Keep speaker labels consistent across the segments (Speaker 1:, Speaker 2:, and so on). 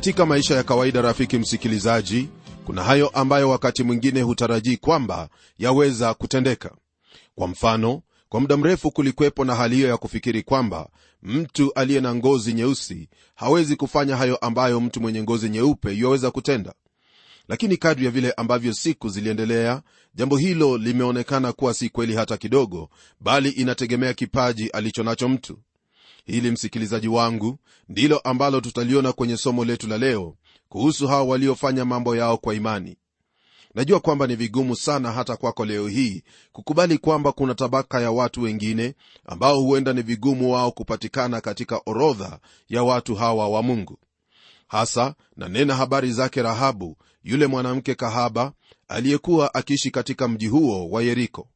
Speaker 1: katika maisha ya kawaida rafiki msikilizaji kuna hayo ambayo wakati mwingine hutarajii kwamba yaweza kutendeka. Kwa mfano kwa muda mrefu kulikwepo na hali hiyo ya kufikiri kwamba mtu aliye na ngozi nyeusi hawezi kufanya hayo ambayo mtu mwenye ngozi nyeupe yuwaweza kutenda. Lakini kadri ya vile ambavyo siku ziliendelea jambo hilo limeonekana kuwa si kweli hata kidogo bali inategemea kipaji alicho nacho mtu hili msikilizaji wangu ndilo ambalo tutaliona kwenye somo letu la leo kuhusu hao waliofanya mambo yao kwa imani. Najua kwamba ni vigumu sana hata kwako leo hii kukubali kwamba kuna tabaka ya watu wengine ambao huenda ni vigumu wao kupatikana katika orodha ya watu hawa wa mungu. Hasa nanena habari zake rahabu yule mwanamke kahaba aliyekuwa akiishi katika mji huo wa yeriko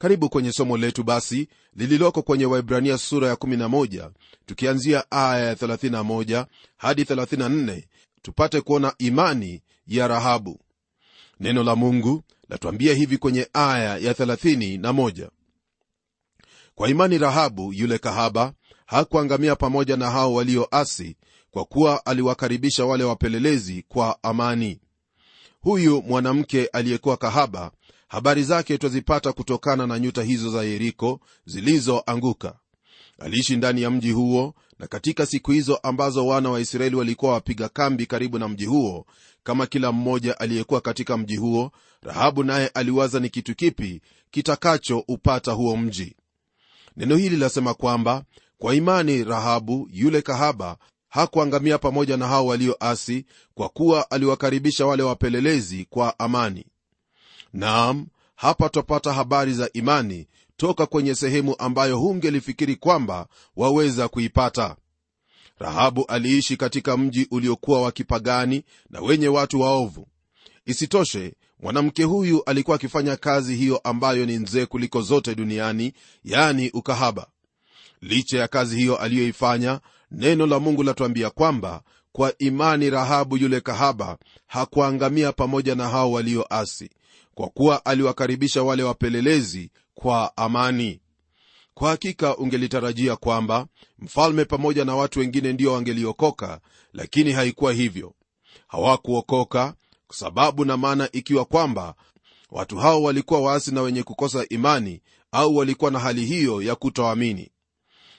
Speaker 1: karibu kwenye somo letu basi lililoko kwenye waibrania sura ya 11 tukianzia aya ya 31 hadi 34 tupate kuona imani ya rahabu. Neno la mungu latuambia hivi kwenye aya ya 31 kwa imani rahabu yule kahaba hakuangamia pamoja na hao walioasi kwa kuwa aliwakaribisha wale wapelelezi kwa amani. Huyu mwanamke aliyekuwa kahaba habari zake twazipata kutokana na nyuta hizo za yeriko zilizoanguka. Aliishi ndani ya mji huo na katika siku hizo ambazo wana wa israeli walikuwa wapiga kambi karibu na mji huo kama kila mmoja aliyekuwa katika mji huo rahabu naye aliwaza ni kitu kipi kitakachoupata huo mji. Neno hili lasema kwamba kwa imani rahabu yule kahaba hakuangamia pamoja na hao walioasi kwa kuwa aliwakaribisha wale wapelelezi kwa amani naam hapa twapata habari za imani toka kwenye sehemu ambayo hungelifikiri kwamba waweza kuipata. Rahabu aliishi katika mji uliokuwa wa kipagani na wenye watu waovu. Isitoshe mwanamke huyu alikuwa akifanya kazi hiyo ambayo ni nzee kuliko zote duniani yani ukahaba. Licha ya kazi hiyo aliyoifanya neno la mungu latuambia kwamba kwa imani rahabu yule kahaba hakuangamia pamoja na hao walioasi kwa kuwa aliwakaribisha wale wapelelezi kwa amani. Kwa hakika ungelitarajia kwamba mfalme pamoja na watu wengine ndio wangeliokoka lakini haikuwa hivyo. Hawakuokoka kwa sababu na maana ikiwa kwamba watu hao walikuwa waasi na wenye kukosa imani au walikuwa na hali hiyo ya kutoamini.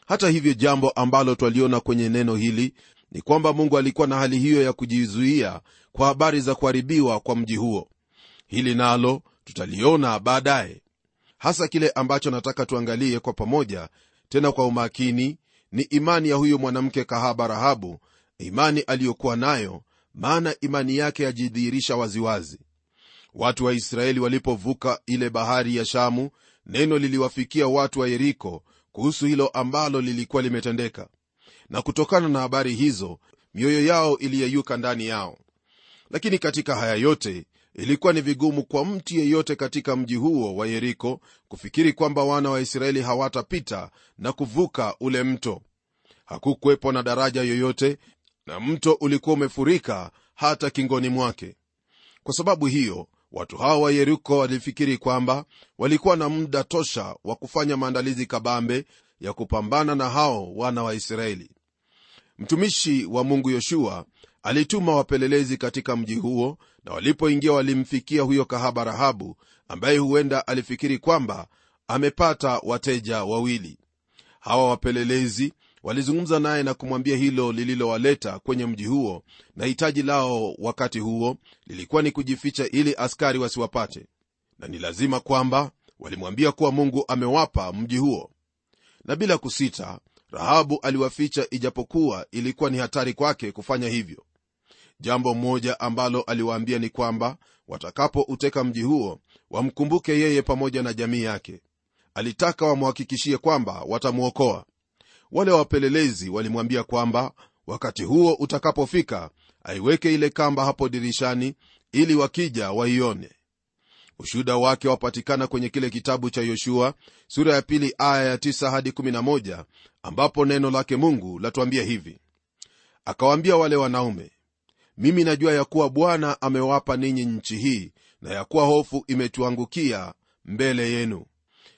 Speaker 1: Hata hivyo jambo ambalo twaliona kwenye neno hili ni kwamba mungu alikuwa na hali hiyo ya kujizuia kwa habari za kuharibiwa kwa mji huo hili nalo tutaliona baadaye. Hasa kile ambacho nataka tuangalie kwa pamoja tena kwa umakini ni imani ya huyo mwanamke kahaba rahabu imani aliyokuwa nayo maana imani yake yajidhihirisha waziwazi. Watu wa israeli walipovuka ile bahari ya shamu neno liliwafikia watu wa yeriko kuhusu hilo ambalo lilikuwa limetendeka. Na kutokana na habari hizo mioyo yao iliyeyuka ndani yao. Lakini katika haya yote ilikuwa ni vigumu kwa mtu yeyote katika mji huo wa yeriko kufikiri kwamba wana wa israeli hawatapita na kuvuka ule mto. Hakukuwepo na daraja yoyote na mto ulikuwa umefurika hata kingoni mwake. Kwa sababu hiyo watu hao wa yeriko walifikiri kwamba walikuwa na muda tosha wa kufanya maandalizi kabambe ya kupambana na hao wana wa israeli. Mtumishi wa mungu yoshua alituma wapelelezi katika mji huo na walipoingia walimfikia huyo kahaba rahabu ambaye huenda alifikiri kwamba amepata wateja wawili. Hawa wapelelezi walizungumza naye na kumwambia hilo lililowaleta kwenye mji huo na hitaji lao wakati huo lilikuwa ni kujificha ili askari wasiwapate. Na ni lazima kwamba walimwambia kuwa mungu amewapa mji huo. Na bila kusita rahabu aliwaficha ijapokuwa ilikuwa ni hatari kwake kufanya hivyo jambo moja ambalo aliwaambia ni kwamba watakapouteka mji huo wamkumbuke yeye pamoja na jamii yake. Alitaka wamhakikishie kwamba watamwokoa wale wapelelezi walimwambia kwamba wakati huo utakapofika aiweke ile kamba hapo dirishani ili wakija waione. Ushuhuda wake wapatikana kwenye kile kitabu cha yoshua sura ya pili aya ya 9 hadi 11 ambapo neno lake mungu latuambia hivi. Akawaambia wale wanaume mimi najua ya kuwa bwana amewapa ninyi nchi hii na ya kuwa hofu imetuangukia mbele yenu.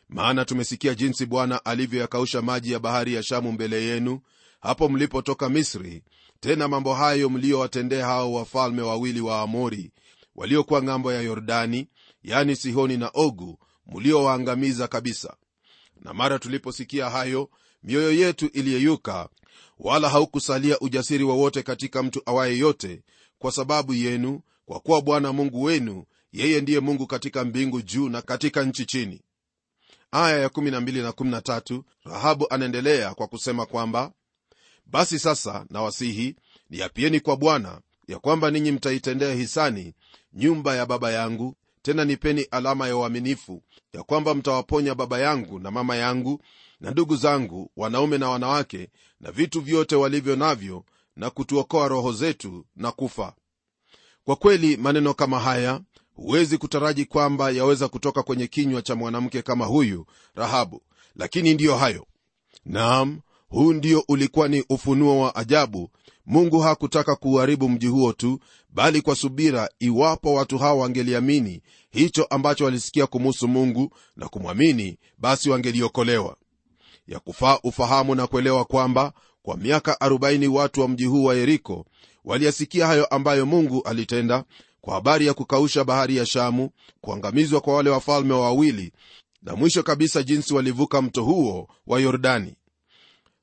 Speaker 1: Maana tumesikia jinsi bwana alivyoyakausha maji ya bahari ya shamu mbele yenu hapo mlipotoka misri. Tena mambo hayo mliyowatendea hao wafalme wawili wa amori waliokuwa ng'ambo ya yordani yani sihoni na ogu mliowaangamiza kabisa. Na mara tuliposikia hayo mioyo yetu iliyeyuka wala haukusalia ujasiri wowote katika mtu awaye yote kwa sababu yenu kwa kuwa bwana mungu wenu yeye ndiye mungu katika mbingu juu na katika nchi chini. Aya ya 12 na 13 rahabu anaendelea kwa kusema kwamba basi sasa nawasihi niapieni kwa bwana ya kwamba ninyi mtaitendea hisani nyumba ya baba yangu tena nipeni alama ya uaminifu ya kwamba mtawaponya baba yangu na mama yangu na ndugu zangu wanaume na wanawake na vitu vyote walivyo navyo na kutuokoa roho zetu na kufa. Kwa kweli maneno kama haya huwezi kutaraji kwamba yaweza kutoka kwenye kinywa cha mwanamke kama huyu rahabu. Lakini ndiyo hayo. Naam huu ndio ulikuwa ni ufunuo wa ajabu. Mungu hakutaka kuuharibu mji huo tu bali kwa subira iwapo watu hawa wangeliamini hicho ambacho walisikia kumuhusu mungu na kumwamini basi wangeliokolewa. Yakufaa ufahamu na kuelewa kwamba kwa miaka 40 watu wa mji huu wa yeriko waliyasikia hayo ambayo mungu alitenda kwa habari ya kukausha bahari ya shamu kuangamizwa kwa wale wafalme wawili na mwisho kabisa jinsi walivuka mto huo wa yordani.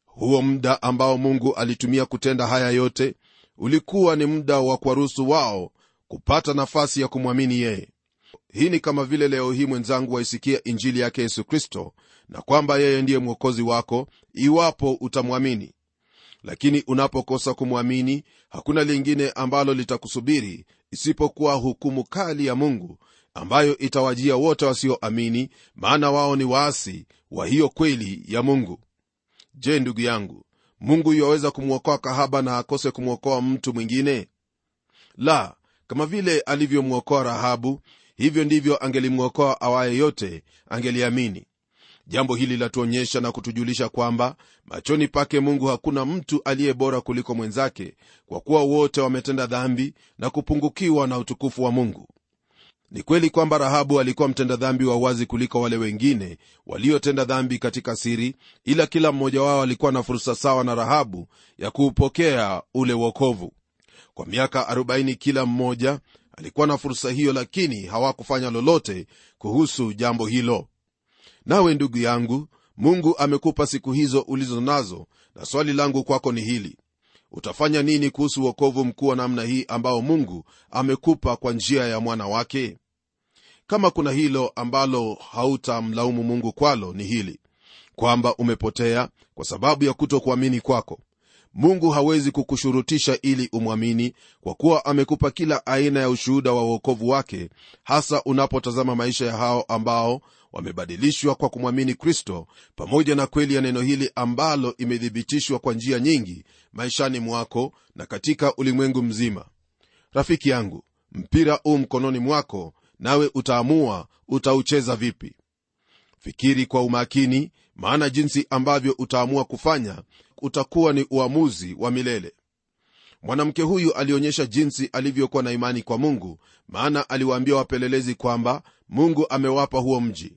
Speaker 1: Huo muda ambao mungu alitumia kutenda haya yote ulikuwa ni muda wa kuwaruhusu wao kupata nafasi ya kumwamini yeye. Hii ni kama vile leo hii mwenzangu waisikia injili yake yesu kristo na kwamba yeye ndiye mwokozi wako iwapo utamwamini lakini unapokosa kumwamini hakuna lingine ambalo litakusubiri isipokuwa hukumu kali ya mungu ambayo itawajia wote wasioamini maana wao ni waasi wa hiyo kweli ya mungu. Je ndugu yangu mungu yuwaweza kumwokoa kahaba na akose kumwokoa mtu mwingine? La kama vile alivyomwokoa rahabu hivyo ndivyo angelimwokoa awaye yote angeliamini jambo hili latuonyesha na kutujulisha kwamba machoni pake mungu hakuna mtu aliye bora kuliko mwenzake kwa kuwa wote wametenda dhambi na kupungukiwa na utukufu wa mungu. Ni kweli kwamba rahabu alikuwa mtenda dhambi wa wazi kuliko wale wengine waliotenda dhambi katika siri ila kila mmoja wao alikuwa na fursa sawa na rahabu ya kuupokea ule wokovu. Kwa miaka 40 kila mmoja alikuwa na fursa hiyo lakini hawakufanya lolote kuhusu jambo hilo nawe ndugu yangu mungu amekupa siku hizo ulizo nazo na swali langu kwako ni hili. Utafanya nini kuhusu uokovu mkuu wa namna hii ambao mungu amekupa kwa njia ya mwana wake? Kama kuna hilo ambalo hautamlaumu mungu kwalo ni hili kwamba umepotea kwa sababu ya kutokuamini kwako mungu hawezi kukushurutisha ili umwamini kwa kuwa amekupa kila aina ya ushuhuda wa uokovu wake hasa unapotazama maisha ya hao ambao wamebadilishwa kwa kumwamini kristo pamoja na kweli ya neno hili ambalo imethibitishwa kwa njia nyingi maishani mwako na katika ulimwengu mzima. Rafiki yangu mpira huu mkononi mwako nawe utaamua utaucheza vipi. Fikiri kwa umakini maana jinsi ambavyo utaamua kufanya utakuwa ni uamuzi wa milele. Mwanamke huyu alionyesha jinsi alivyokuwa na imani kwa mungu maana aliwaambia wapelelezi kwamba mungu amewapa huo mji.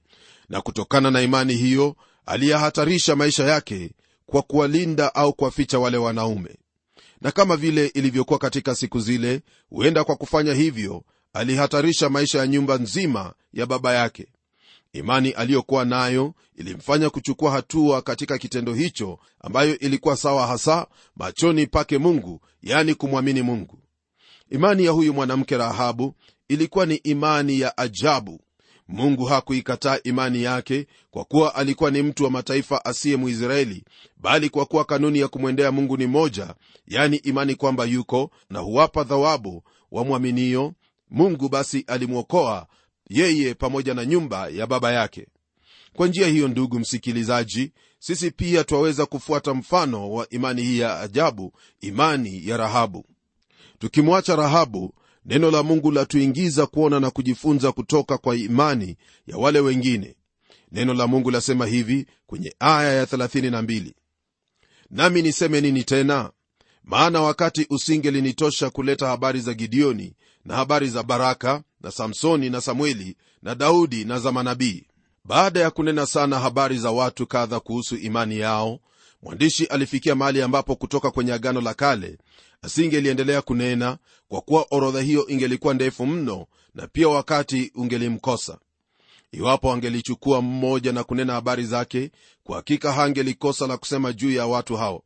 Speaker 1: Na kutokana na imani hiyo aliyahatarisha maisha yake kwa kuwalinda au kuwaficha wale wanaume. Na kama vile ilivyokuwa katika siku zile huenda kwa kufanya hivyo alihatarisha maisha ya nyumba nzima ya baba yake imani aliyokuwa nayo ilimfanya kuchukua hatua katika kitendo hicho ambayo ilikuwa sawa hasa machoni pake mungu yani kumwamini mungu. Imani ya huyu mwanamke rahabu ilikuwa ni imani ya ajabu. Mungu hakuikataa imani yake kwa kuwa alikuwa ni mtu wa mataifa asiye mwisraeli bali kwa kuwa kanuni ya kumwendea mungu ni moja yani imani kwamba yuko na huwapa thawabu wamwaminio. Mungu basi alimwokoa yeye pamoja na nyumba ya baba yake. Kwa njia hiyo ndugu msikilizaji sisi pia twaweza kufuata mfano wa imani hii ya ajabu imani ya rahabu. Tukimwacha rahabu neno la mungu latuingiza kuona na kujifunza kutoka kwa imani ya wale wengine. Neno la mungu lasema hivi kwenye aya ya 32 nami niseme nini tena? Maana wakati usingelinitosha kuleta habari za gideoni na habari za baraka na samsoni na samueli na daudi na za manabii. Baada ya kunena sana habari za watu kadha kuhusu imani yao mwandishi alifikia mahali ambapo kutoka kwenye agano la kale asingeliendelea kunena kwa kuwa orodha hiyo ingelikuwa ndefu mno na pia wakati ungelimkosa. Iwapo angelichukua mmoja na kunena habari zake kwa hakika hangelikosa la kusema juu ya watu hao.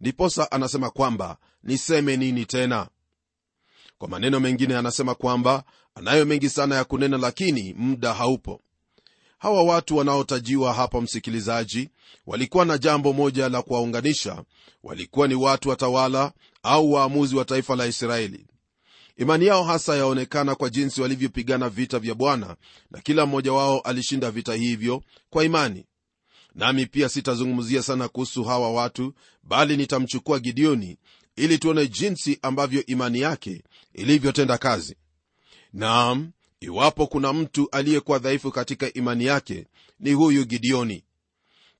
Speaker 1: Ndiposa anasema kwamba niseme nini tena kwa maneno mengine anasema kwamba anayo mengi sana ya kunena lakini muda haupo. Hawa watu wanaotajiwa hapa msikilizaji walikuwa na jambo moja la kuwaunganisha. Walikuwa ni watu watawala au waamuzi wa taifa la israeli. Imani yao hasa yaonekana kwa jinsi walivyopigana vita vya bwana na kila mmoja wao alishinda vita hivyo kwa imani. Nami pia sitazungumzia sana kuhusu hawa watu bali nitamchukua gideoni ili tuone jinsi ambavyo imani yake ilivyotenda kazi. Naam iwapo kuna mtu aliyekuwa dhaifu katika imani yake ni huyu gideoni.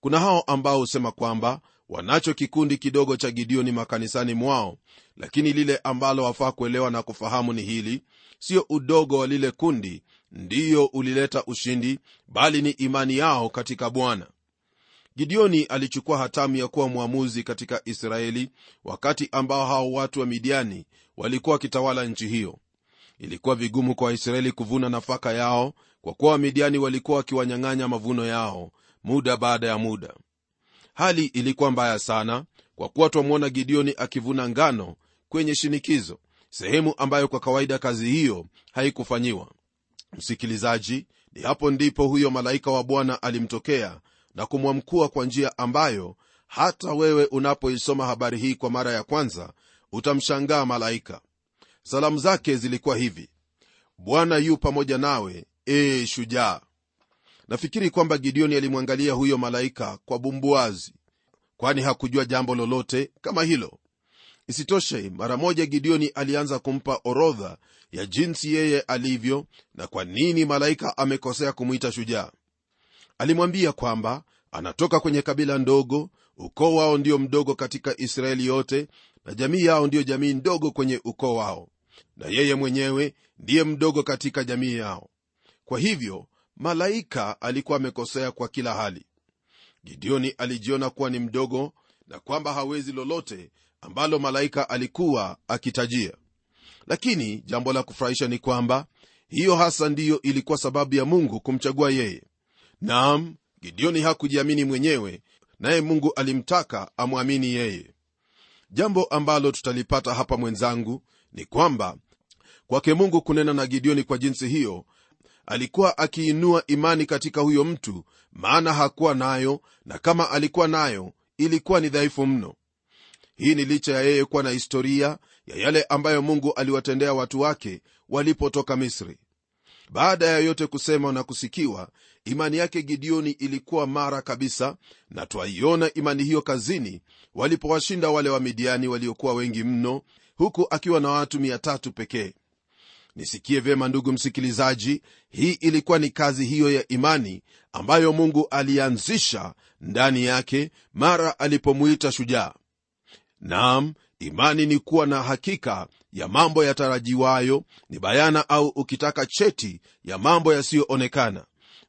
Speaker 1: Kuna hao ambao husema kwamba wanacho kikundi kidogo cha gideoni makanisani mwao lakini lile ambalo wafaa kuelewa na kufahamu ni hili sio udogo wa lile kundi ndiyo ulileta ushindi bali ni imani yao katika bwana gideoni alichukua hatamu ya kuwa mwamuzi katika israeli wakati ambao hao watu wa midiani walikuwa wakitawala nchi hiyo. Ilikuwa vigumu kwa waisraeli kuvuna nafaka yao kwa kuwa wamidiani walikuwa wakiwanyang'anya mavuno yao muda baada ya muda. Hali ilikuwa mbaya sana kwa kuwa twamwona gideoni akivuna ngano kwenye shinikizo sehemu ambayo kwa kawaida kazi hiyo haikufanyiwa. Msikilizaji ni hapo ndipo huyo malaika wa bwana alimtokea na kumwamkua kwa njia ambayo hata wewe unapoisoma habari hii kwa mara ya kwanza utamshangaa malaika. Salamu zake zilikuwa hivi. Bwana yu pamoja nawe ee shujaa. Nafikiri kwamba gideoni alimwangalia huyo malaika kwa bumbuazi kwani hakujua jambo lolote kama hilo. Isitoshe mara moja gideoni alianza kumpa orodha ya jinsi yeye alivyo na kwa nini malaika amekosea kumwita shujaa alimwambia kwamba anatoka kwenye kabila ndogo ukoo wao ndio mdogo katika israeli yote na jamii yao ndiyo jamii ndogo kwenye ukoo wao na yeye mwenyewe ndiye mdogo katika jamii yao. Kwa hivyo malaika alikuwa amekosea kwa kila hali. Gideoni alijiona kuwa ni mdogo na kwamba hawezi lolote ambalo malaika alikuwa akitajia. Lakini jambo la kufurahisha ni kwamba hiyo hasa ndiyo ilikuwa sababu ya mungu kumchagua yeye naam gideoni hakujiamini mwenyewe naye mungu alimtaka amwamini yeye. Jambo ambalo tutalipata hapa mwenzangu ni kwamba kwake mungu kunena na gideoni kwa jinsi hiyo. Alikuwa akiinua imani katika huyo mtu maana hakuwa nayo na kama alikuwa nayo ilikuwa ni dhaifu mno. Hii ni licha ya yeye kuwa na historia ya yale ambayo mungu aliwatendea watu wake walipotoka misri. Baada ya yote kusema na kusikiwa imani yake gideoni ilikuwa mara kabisa na twaiona imani hiyo kazini walipowashinda wale wa midiani waliokuwa wengi mno huku akiwa na watu 3 pekee. Nisikie vyema ndugu msikilizaji hii ilikuwa ni kazi hiyo ya imani ambayo mungu alianzisha ndani yake mara alipomwita shujaa. Nam imani ni kuwa na hakika ya mambo yatarajiwayo ni bayana au ukitaka cheti ya mambo yasiyoonekana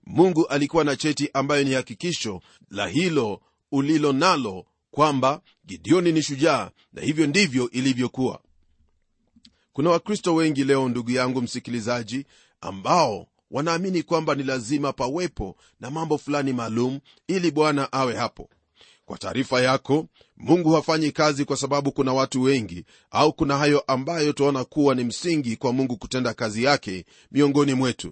Speaker 1: mungu alikuwa na cheti ambayo ni hakikisho la hilo ulilo nalo kwamba gideoni ni shujaa na hivyo ndivyo ilivyokuwa. Kuna wakristo wengi leo ndugu yangu msikilizaji ambao wanaamini kwamba ni lazima pawepo na mambo fulani maalum ili bwana awe hapo. Kwa taarifa yako mungu hafanyi kazi kwa sababu kuna watu wengi au kuna hayo ambayo twaona kuwa ni msingi kwa mungu kutenda kazi yake miongoni mwetu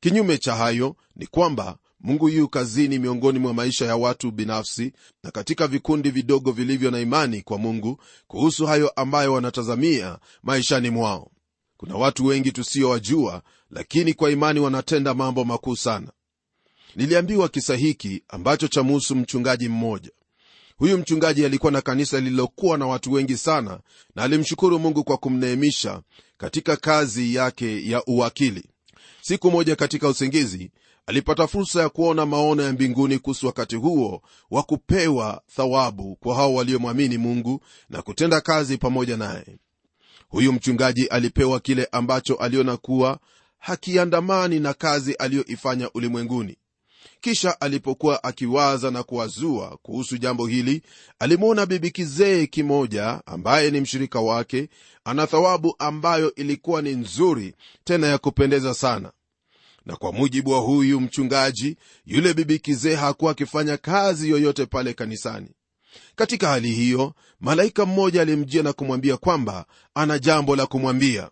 Speaker 1: kinyume cha hayo ni kwamba mungu yu kazini miongoni mwa maisha ya watu binafsi na katika vikundi vidogo vilivyo na imani kwa mungu kuhusu hayo ambayo wanatazamia maishani mwao. Kuna watu wengi tusiowajua lakini kwa imani wanatenda mambo makuu sana. Niliambiwa kisa hiki ambacho chamuhusu mchungaji mmoja. Huyu mchungaji alikuwa na kanisa lililokuwa na watu wengi sana na alimshukuru mungu kwa kumneemisha katika kazi yake ya uwakili siku moja katika usingizi alipata fursa ya kuona maono ya mbinguni kuhusu wakati huo wa kupewa thawabu kwa hao waliomwamini mungu na kutenda kazi pamoja naye. Huyu mchungaji alipewa kile ambacho aliona kuwa hakiandamani na kazi aliyoifanya ulimwenguni. Kisha alipokuwa akiwaza na kuwazua kuhusu jambo hili alimwona bibi kizee kimoja ambaye ni mshirika wake ana thawabu ambayo ilikuwa ni nzuri tena ya kupendeza sana na kwa mujibu wa huyu mchungaji yule bibi kizee hakuwa akifanya kazi yoyote pale kanisani. Katika hali hiyo malaika mmoja alimjia na kumwambia kwamba ana jambo la kumwambia.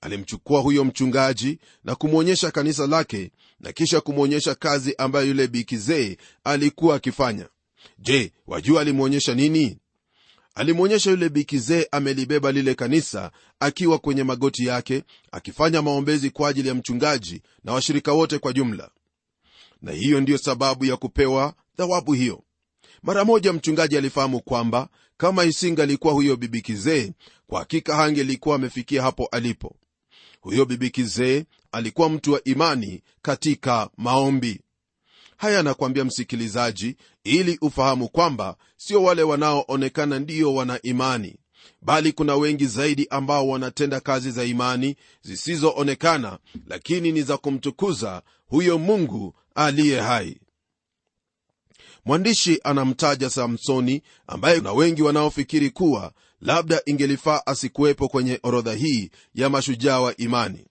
Speaker 1: Alimchukua huyo mchungaji na kumwonyesha kanisa lake na kisha kumwonyesha kazi ambayo yule bikizee alikuwa akifanya. Je wajua alimwonyesha nini alimwonyesha yule bikizee amelibeba lile kanisa akiwa kwenye magoti yake akifanya maombezi kwa ajili ya mchungaji na washirika wote kwa jumla. Na hiyo ndiyo sababu ya kupewa thawabu hiyo. Mara moja mchungaji alifahamu kwamba kama isinga alikuwa huyo bibi kizee kwa hakika hangelikuwa amefikia hapo alipo. Huyo bibi kizee alikuwa mtu wa imani katika maombi haya anakuambia msikilizaji ili ufahamu kwamba sio wale wanaoonekana ndiyo wana imani bali kuna wengi zaidi ambao wanatenda kazi za imani zisizoonekana lakini ni za kumtukuza huyo mungu aliye hai. Mwandishi anamtaja samsoni ambaye na wengi wanaofikiri kuwa labda ingelifaa asikuwepo kwenye orodha hii ya mashujaa wa imani.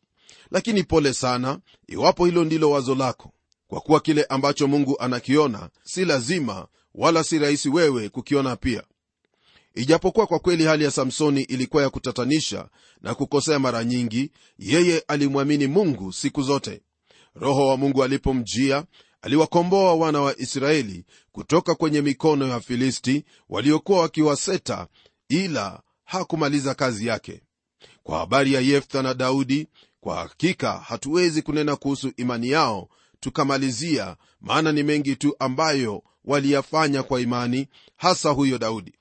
Speaker 1: Lakini pole sana iwapo hilo ndilo wazo lako kwa kuwa kile ambacho mungu anakiona si lazima wala si rahisi wewe kukiona pia. Ijapokuwa kwa kweli hali ya samsoni ilikuwa ya kutatanisha na kukosea mara nyingi yeye alimwamini mungu siku zote. Roho wa mungu alipomjia aliwakomboa wana wa israeli kutoka kwenye mikono ya filisti waliokuwa wakiwaseta ila hakumaliza kazi yake. Kwa habari ya yeftha na daudi kwa hakika hatuwezi kunena kuhusu imani yao tukamalizia maana ni mengi tu ambayo waliyafanya kwa imani hasa huyo daudi.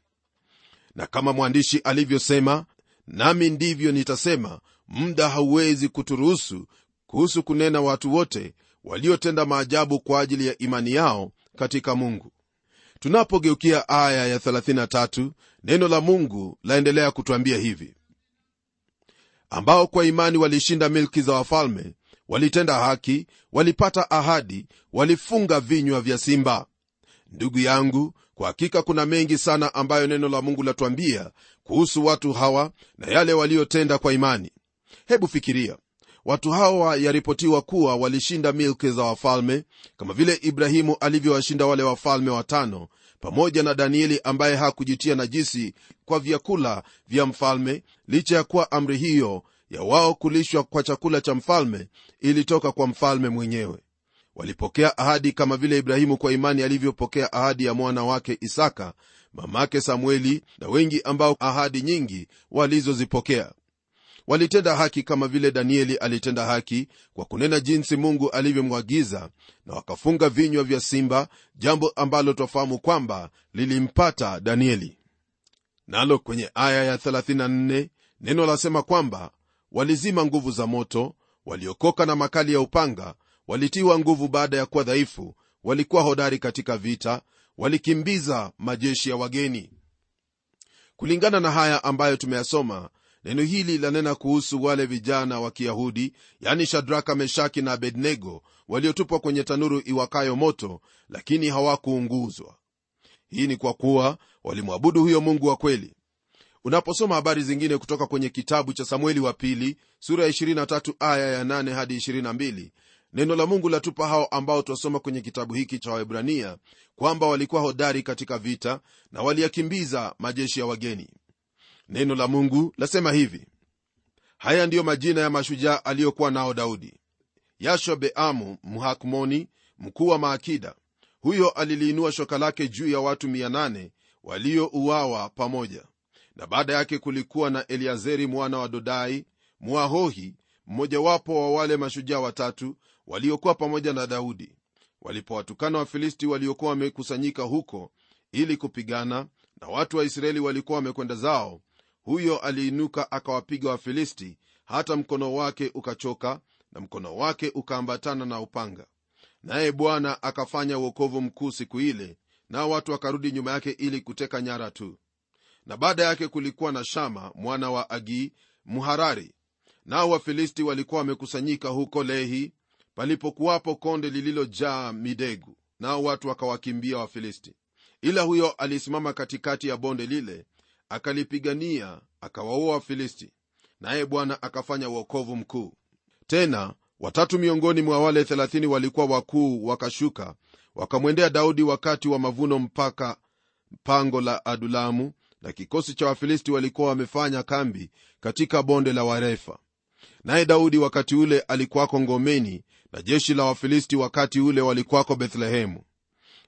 Speaker 1: Na kama mwandishi alivyosema nami ndivyo nitasema muda hauwezi kuturuhusu kuhusu kunena watu wote waliotenda maajabu kwa ajili ya imani yao katika mungu. Tunapogeukia aya ya 33 neno la mungu laendelea kutwambia hivi. Ambao kwa imani walishinda milki za wafalme walitenda haki walipata ahadi walifunga vinywa vya simba. Ndugu yangu kwa hakika kuna mengi sana ambayo neno la mungu latwambia kuhusu watu hawa na yale waliotenda kwa imani. Hebu fikiria watu hawa yaripotiwa kuwa walishinda milki za wafalme kama vile ibrahimu alivyowashinda wale wafalme watano pamoja na danieli ambaye hakujitia najisi kwa vyakula vya mfalme licha ya kuwa amri hiyo ya wao kulishwa kwa chakula cha mfalme ilitoka kwa mfalme mwenyewe. Walipokea ahadi kama vile ibrahimu kwa imani alivyopokea ahadi ya mwana wake isaka mamake samueli na wengi ambao ahadi nyingi walizozipokea. Walitenda haki kama vile danieli alitenda haki kwa kunena jinsi mungu alivyomwagiza na wakafunga vinywa vya simba jambo ambalo twafahamu kwamba lilimpata danieli. Nalo kwenye aya ya 34 neno lasema kwamba walizima nguvu za moto waliokoka na makali ya upanga walitiwa nguvu baada ya kuwa dhaifu walikuwa hodari katika vita walikimbiza majeshi ya wageni. Kulingana na haya ambayo tumeyasoma neno hili lanena kuhusu wale vijana wa kiyahudi yani shadraka meshaki na abednego waliotupwa kwenye tanuru iwakayo moto lakini hawakuunguzwa. Hii ni kwa kuwa walimwabudu huyo mungu wa kweli unaposoma habari zingine kutoka kwenye kitabu cha samueli wa pili sura ya 23 aya ya 8 hadi 22 neno la mungu latupa hao ambao twasoma kwenye kitabu hiki cha waebrania kwamba walikuwa hodari katika vita na waliyakimbiza majeshi ya wageni. Neno la mungu lasema hivi haya ndiyo majina ya mashujaa aliyokuwa nao daudi. Yashobeamu mhakmoni mkuu wa maakida. Huyo aliliinua shoka lake juu ya watu 800 waliouawa pamoja na baada yake kulikuwa na eliazeri mwana wa dodai mwahohi mmojawapo wa wale mashujaa watatu waliokuwa pamoja na daudi. Walipowatukana wafilisti waliokuwa wamekusanyika huko ili kupigana na watu wa israeli walikuwa wamekwenda zao huyo aliinuka akawapiga wafilisti hata mkono wake ukachoka na mkono wake ukaambatana na upanga. Naye bwana akafanya uokovu mkuu siku ile nao watu wakarudi nyuma yake ili kuteka nyara tu na baada yake kulikuwa na shama mwana wa agi mharari. Nao wafilisti walikuwa wamekusanyika huko lehi palipokuwapo konde lililojaa midegu. Nao watu wakawakimbia wafilisti. Ila huyo alisimama katikati ya bonde lile akalipigania akawaua wafilisti. Naye bwana akafanya uokovu mkuu. Tena watatu miongoni mwa wale 30 walikuwa wakuu wakashuka wakamwendea daudi wakati wa mavuno mpaka pango la adulamu na kikosi cha wafilisti walikuwa wamefanya kambi katika bonde la warefa. Naye daudi wakati ule alikuwako ngomeni na jeshi la wafilisti wakati ule walikuwako bethlehemu.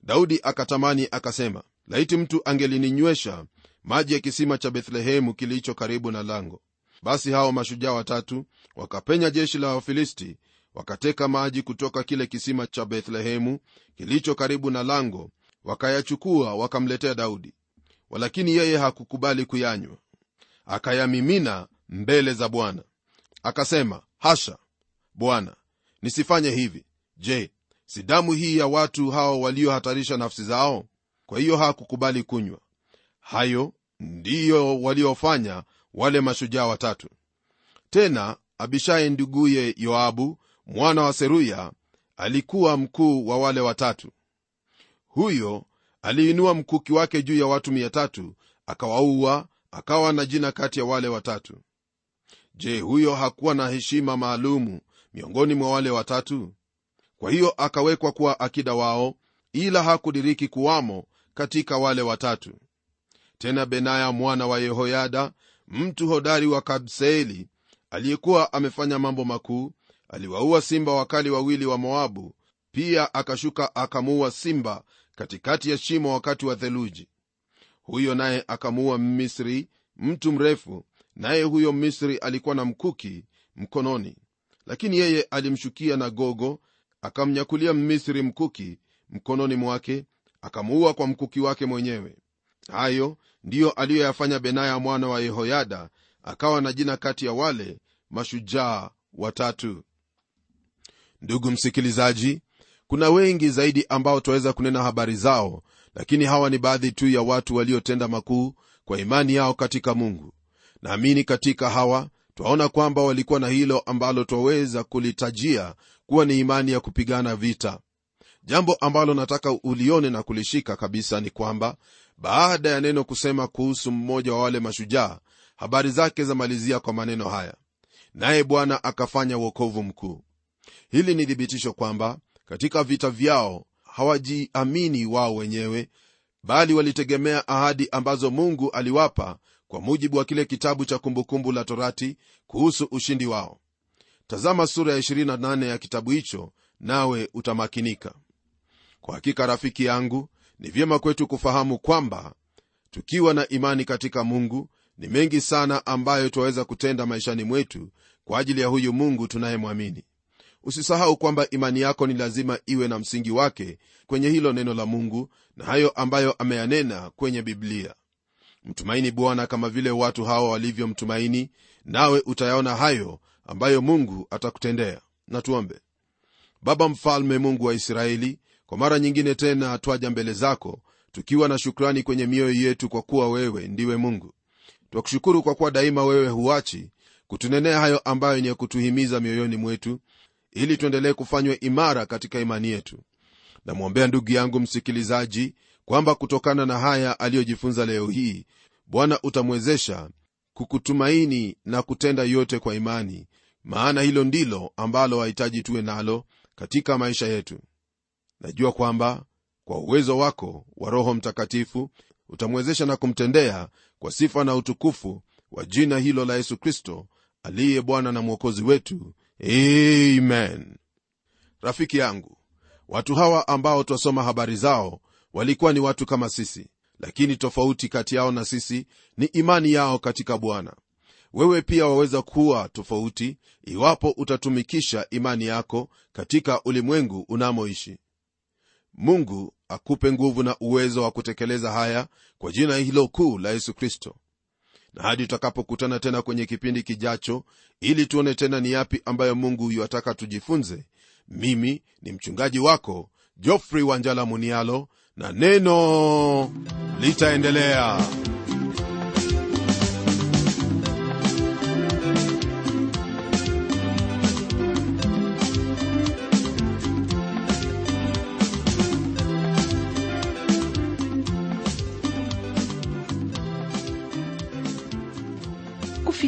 Speaker 1: Daudi akatamani akasema laiti mtu angelininywesha maji ya kisima cha bethlehemu kilicho karibu na lango. Basi hao mashujaa watatu wakapenya jeshi la wafilisti wakateka maji kutoka kile kisima cha bethlehemu kilicho karibu na lango wakayachukua wakamletea daudi walakini yeye hakukubali kuyanywa. Akayamimina mbele za bwana. Akasema hasha bwana nisifanye hivi. Je si damu hii ya watu hao waliohatarisha nafsi zao? Kwa hiyo hakukubali kunywa. Hayo ndiyo waliofanya wale mashujaa watatu. Tena abishai nduguye yoabu mwana wa seruya alikuwa mkuu wa wale watatu. Huyo aliinua mkuki wake juu ya watu mia akawaua akawa na jina kati ya wale watatu. Je huyo hakuwa na heshima maalumu miongoni mwa wale watatu? Kwa hiyo akawekwa kuwa akida wao ila hakudiriki kuwamo katika wale watatu. Tena benaya mwana wa yehoyada mtu hodari wa kabseeli aliyekuwa amefanya mambo makuu aliwaua simba wakali wawili wa moabu pia akashuka akamuua simba katikati ya shimo wakati wa theluji. Huyo naye akamuua mmisri mtu mrefu naye huyo misri alikuwa na mkuki mkononi. Lakini yeye alimshukia na gogo akamnyakulia mmisri mkuki mkononi mwake akamuua kwa mkuki wake mwenyewe. Hayo ndiyo aliyoyafanya benaya mwana wa yehoyada akawa na jina kati ya wale mashujaa watatu. Ndugu msikilizaji kuna wengi zaidi ambao twaweza kunena habari zao lakini hawa ni baadhi tu ya watu waliotenda makuu kwa imani yao katika mungu. Naamini katika hawa twaona kwamba walikuwa na hilo ambalo twaweza kulitajia kuwa ni imani ya kupigana vita. Jambo ambalo nataka ulione na kulishika kabisa ni kwamba baada ya neno kusema kuhusu mmoja wa wale mashujaa habari zake zamalizia kwa maneno haya. Naye bwana akafanya uokovu mkuu. Hili ni thibitisho kwamba katika vita vyao hawajiamini wao wenyewe bali walitegemea ahadi ambazo mungu aliwapa kwa mujibu wa kile kitabu cha kumbukumbu la torati kuhusu ushindi wao. Tazama sura ya 28 ya kitabu hicho nawe utamakinika. Kwa hakika rafiki yangu ni vyema kwetu kufahamu kwamba tukiwa na imani katika mungu ni mengi sana ambayo twaweza kutenda maishani mwetu kwa ajili ya huyu mungu tunayemwamini usisahau kwamba imani yako ni lazima iwe na msingi wake kwenye hilo neno la mungu na hayo ambayo ameyanena kwenye biblia. Mtumaini bwana kama vile watu hawa walivyomtumaini nawe utayaona hayo ambayo mungu atakutendea. Na tuombe. Baba mfalme mungu wa israeli kwa mara nyingine tena twaja mbele zako tukiwa na shukrani kwenye mioyo yetu kwa kuwa wewe ndiwe mungu. Twakushukuru kwa kuwa daima wewe huachi kutunenea hayo ambayo ni ya kutuhimiza mioyoni mwetu ili tuendelee kufanywa imara katika imani yetu. Namwombea ndugu yangu msikilizaji kwamba kutokana na haya aliyojifunza leo hii bwana utamwezesha kukutumaini na kutenda yote kwa imani maana hilo ndilo ambalo wahitaji tuwe nalo katika maisha yetu. Najua kwamba kwa uwezo wako wa roho mtakatifu utamwezesha na kumtendea kwa sifa na utukufu wa jina hilo la yesu kristo aliye bwana na mwokozi wetu amen. Rafiki yangu watu hawa ambao twasoma habari zao walikuwa ni watu kama sisi lakini tofauti kati yao na sisi ni imani yao katika bwana. Wewe pia waweza kuwa tofauti iwapo utatumikisha imani yako katika ulimwengu unamoishi. Mungu akupe nguvu na uwezo wa kutekeleza haya kwa jina hilo kuu la yesu kristo na hadi tutakapokutana tena kwenye kipindi kijacho ili tuone tena ni yapi ambayo mungu yuataka tujifunze. Mimi ni mchungaji wako jofrey wanjala munialo na neno litaendelea